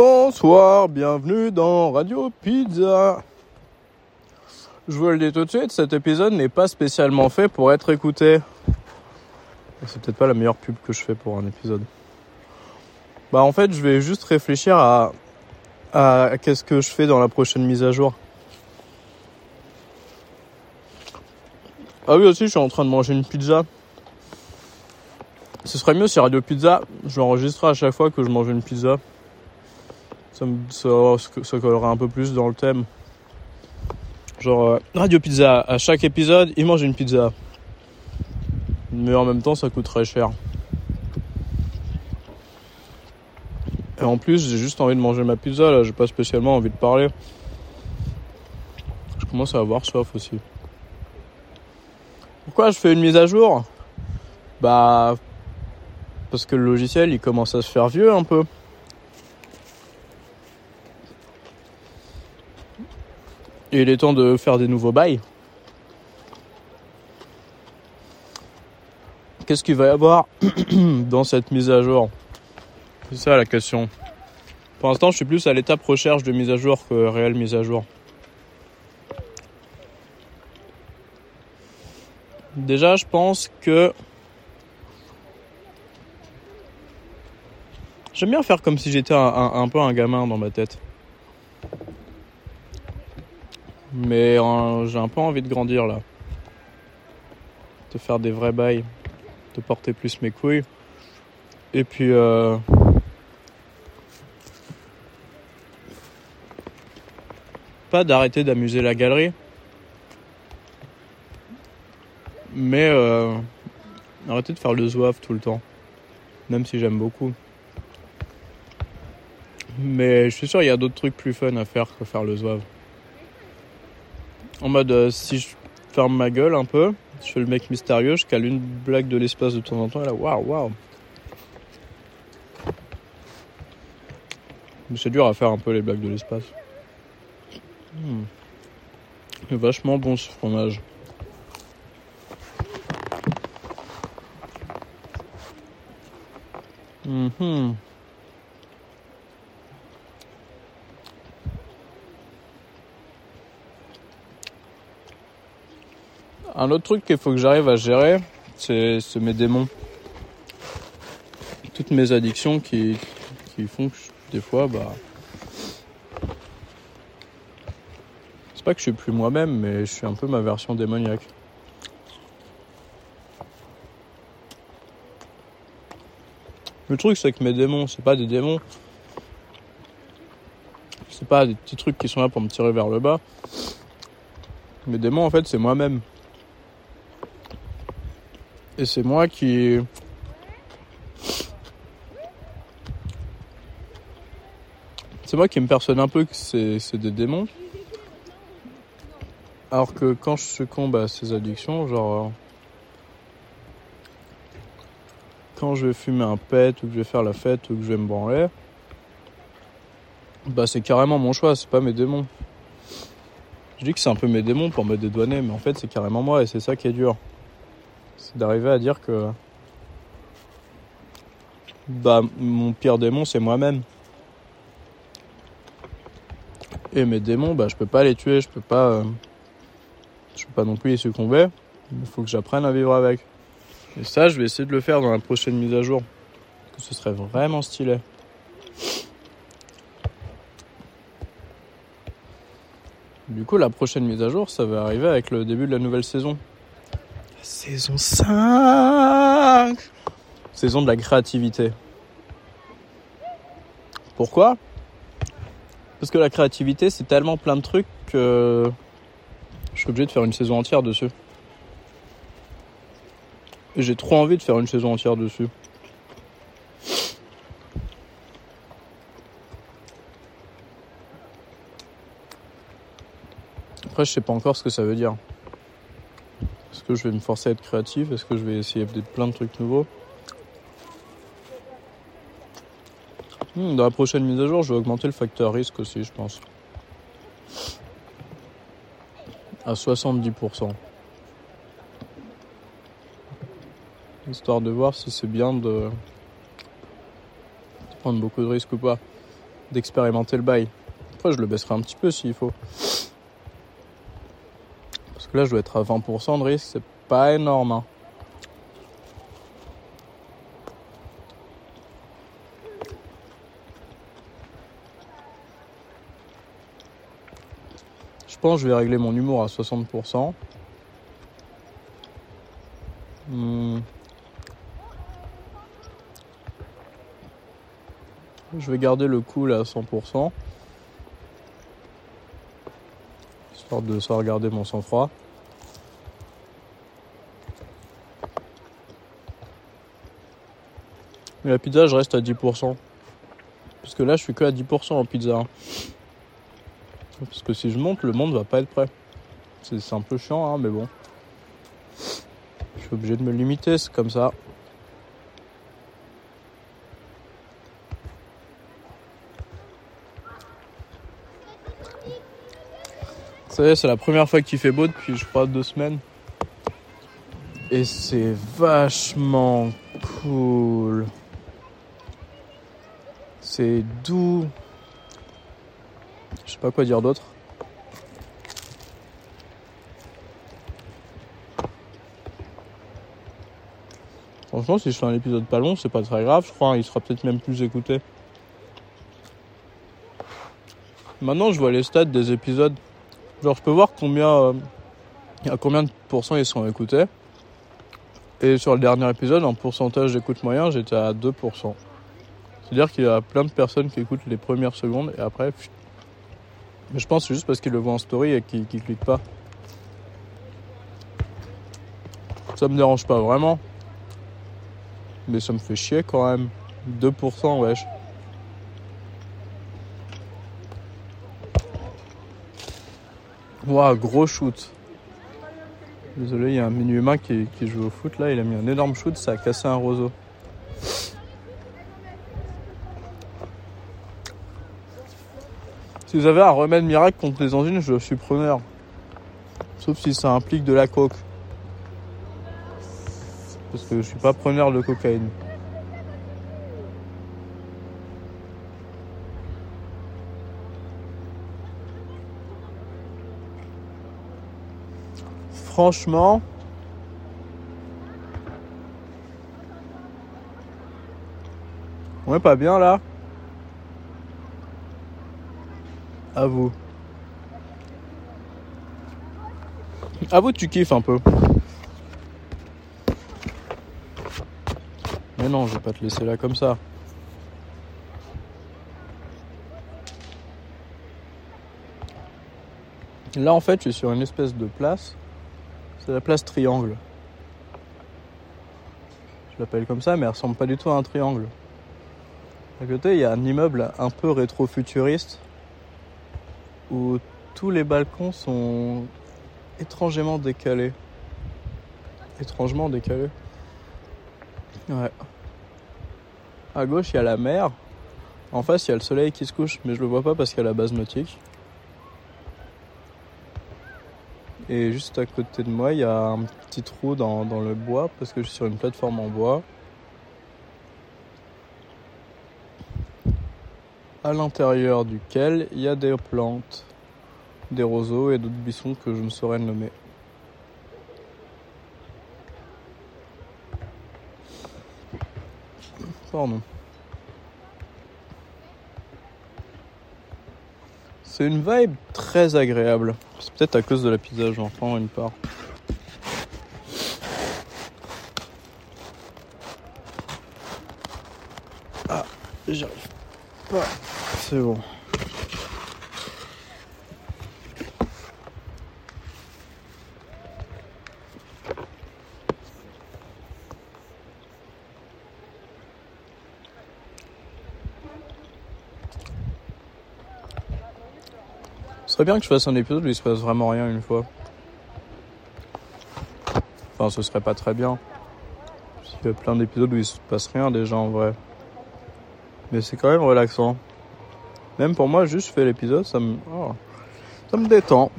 Bonsoir, bienvenue dans Radio Pizza. Je vous le dis tout de suite, cet épisode n'est pas spécialement fait pour être écouté. C'est peut-être pas la meilleure pub que je fais pour un épisode. Bah en fait, je vais juste réfléchir à, à qu'est-ce que je fais dans la prochaine mise à jour. Ah oui aussi, je suis en train de manger une pizza. Ce serait mieux si Radio Pizza, je l'enregistrerais à chaque fois que je mange une pizza. Ça, me, ça, collerait un peu plus dans le thème. Genre, euh, Radio Pizza, à chaque épisode, il mange une pizza. Mais en même temps, ça coûte très cher. Et en plus, j'ai juste envie de manger ma pizza, là, j'ai pas spécialement envie de parler. Je commence à avoir soif aussi. Pourquoi je fais une mise à jour? Bah, parce que le logiciel, il commence à se faire vieux un peu. Et il est temps de faire des nouveaux bails. Qu'est-ce qu'il va y avoir dans cette mise à jour? C'est ça la question. Pour l'instant, je suis plus à l'étape recherche de mise à jour que réelle mise à jour. Déjà, je pense que j'aime bien faire comme si j'étais un, un- un peu un gamin dans ma tête. Mais euh, j'ai un peu envie de grandir là. De faire des vrais bails. De porter plus mes couilles. Et puis... Euh... Pas d'arrêter d'amuser la galerie. Mais... Euh... Arrêter de faire le zouave tout le temps. Même si j'aime beaucoup. Mais je suis sûr il y a d'autres trucs plus fun à faire que faire le zouave. En mode, euh, si je ferme ma gueule un peu, je fais le mec mystérieux, je cale une blague de l'espace de temps en temps, et là, waouh, waouh. C'est dur à faire un peu les blagues de l'espace. Hmm. Vachement bon ce fromage. Mhm. Un autre truc qu'il faut que j'arrive à gérer, c'est mes démons. Toutes mes addictions qui, qui font que des fois, bah. C'est pas que je suis plus moi-même, mais je suis un peu ma version démoniaque. Le truc, c'est que mes démons, c'est pas des démons. C'est pas des petits trucs qui sont là pour me tirer vers le bas. Mes démons, en fait, c'est moi-même. Et c'est moi qui. C'est moi qui me persuade un peu que c'est des démons. Alors que quand je succombe à ces addictions, genre. euh, Quand je vais fumer un pet ou que je vais faire la fête ou que je vais me branler, bah c'est carrément mon choix, c'est pas mes démons. Je dis que c'est un peu mes démons pour me dédouaner, mais en fait c'est carrément moi et c'est ça qui est dur c'est d'arriver à dire que bah mon pire démon c'est moi-même. Et mes démons bah je peux pas les tuer je peux pas euh, je peux pas non plus y succomber. Il faut que j'apprenne à vivre avec. Et ça je vais essayer de le faire dans la prochaine mise à jour. Que ce serait vraiment stylé. Du coup la prochaine mise à jour ça va arriver avec le début de la nouvelle saison Saison 5 Saison de la créativité. Pourquoi? Parce que la créativité, c'est tellement plein de trucs que je suis obligé de faire une saison entière dessus. Et j'ai trop envie de faire une saison entière dessus. Après, je sais pas encore ce que ça veut dire. Que je vais me forcer à être créatif Est-ce que je vais essayer plein de trucs nouveaux Hmm, Dans la prochaine mise à jour, je vais augmenter le facteur risque aussi, je pense. À 70%. Histoire de voir si c'est bien de prendre beaucoup de risques ou pas. d'expérimenter le bail. Après, je le baisserai un petit peu s'il faut. Là, je dois être à 20% de risque, c'est pas énorme. Hein. Je pense que je vais régler mon humour à 60%. Hmm. Je vais garder le cool à 100%. Histoire de savoir garder mon sang-froid. Mais la pizza, je reste à 10%. Parce que là, je suis que à 10% en pizza. Parce que si je monte, le monde va pas être prêt. C'est un peu chiant, hein, mais bon. Je suis obligé de me limiter, c'est comme ça. C'est la première fois qu'il fait beau depuis, je crois, deux semaines. Et c'est vachement cool. C'est doux. Je sais pas quoi dire d'autre. Franchement, si je fais un épisode pas long, c'est pas très grave, je crois. Il sera peut-être même plus écouté. Maintenant, je vois les stats des épisodes. Genre, je peux voir combien, euh, à combien de pourcents ils sont écoutés. Et sur le dernier épisode, en pourcentage d'écoute moyen, j'étais à 2%. C'est-à-dire qu'il y a plein de personnes qui écoutent les premières secondes et après. Mais je pense que juste parce qu'ils le voient en story et qu'ils cliquent pas. Ça me dérange pas vraiment. Mais ça me fait chier quand même. 2% wesh. Waouh, gros shoot. Désolé, il y a un mini humain qui, joue au foot là, il a mis un énorme shoot, ça a cassé un roseau. Si vous avez un remède miracle contre les angines, je suis preneur. Sauf si ça implique de la coke. Parce que je suis pas preneur de cocaïne. Franchement, on est pas bien là. À vous. À vous, tu kiffes un peu. Mais non, je vais pas te laisser là comme ça. Là, en fait, je suis sur une espèce de place c'est la place Triangle. Je l'appelle comme ça, mais elle ressemble pas du tout à un triangle. À côté, il y a un immeuble un peu rétro-futuriste où tous les balcons sont étrangement décalés. Étrangement décalés. Ouais. À gauche, il y a la mer. En face, il y a le soleil qui se couche, mais je le vois pas parce qu'il y a la base nautique. Et juste à côté de moi, il y a un petit trou dans, le bois parce que je suis sur une plateforme en bois. À l'intérieur duquel il y a des plantes, des roseaux et d'autres buissons que je ne saurais nommer. Pardon. C'est une vibe très agréable. C'est peut-être à cause de la pizza, j'en prends une part. Ah, j'arrive pas. C'est bon. Serait bien que je fasse un épisode où il se passe vraiment rien une fois. Enfin, ce serait pas très bien. Il y a plein d'épisodes où il se passe rien déjà en vrai. Mais c'est quand même relaxant. Même pour moi, juste faire l'épisode, ça me. Oh, ça me détend.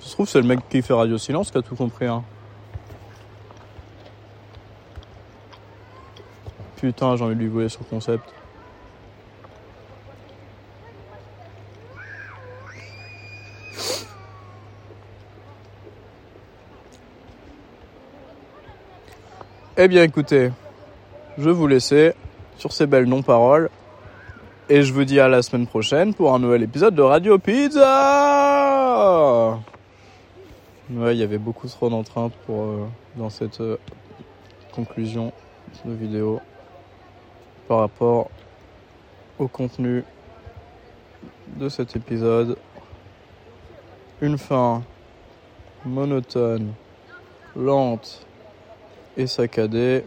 Se trouve, c'est le mec qui fait Radio Silence qui a tout compris. Hein. Putain, j'ai envie de lui voler le concept. Eh bien écoutez, je vous laisser sur ces belles non-paroles. Et je vous dis à la semaine prochaine pour un nouvel épisode de Radio Pizza Ouais, il y avait beaucoup trop d'entrain pour euh, dans cette euh, conclusion de vidéo par rapport au contenu de cet épisode. Une fin monotone, lente et saccadée.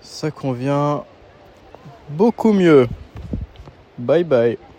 Ça convient beaucoup mieux. Bye bye.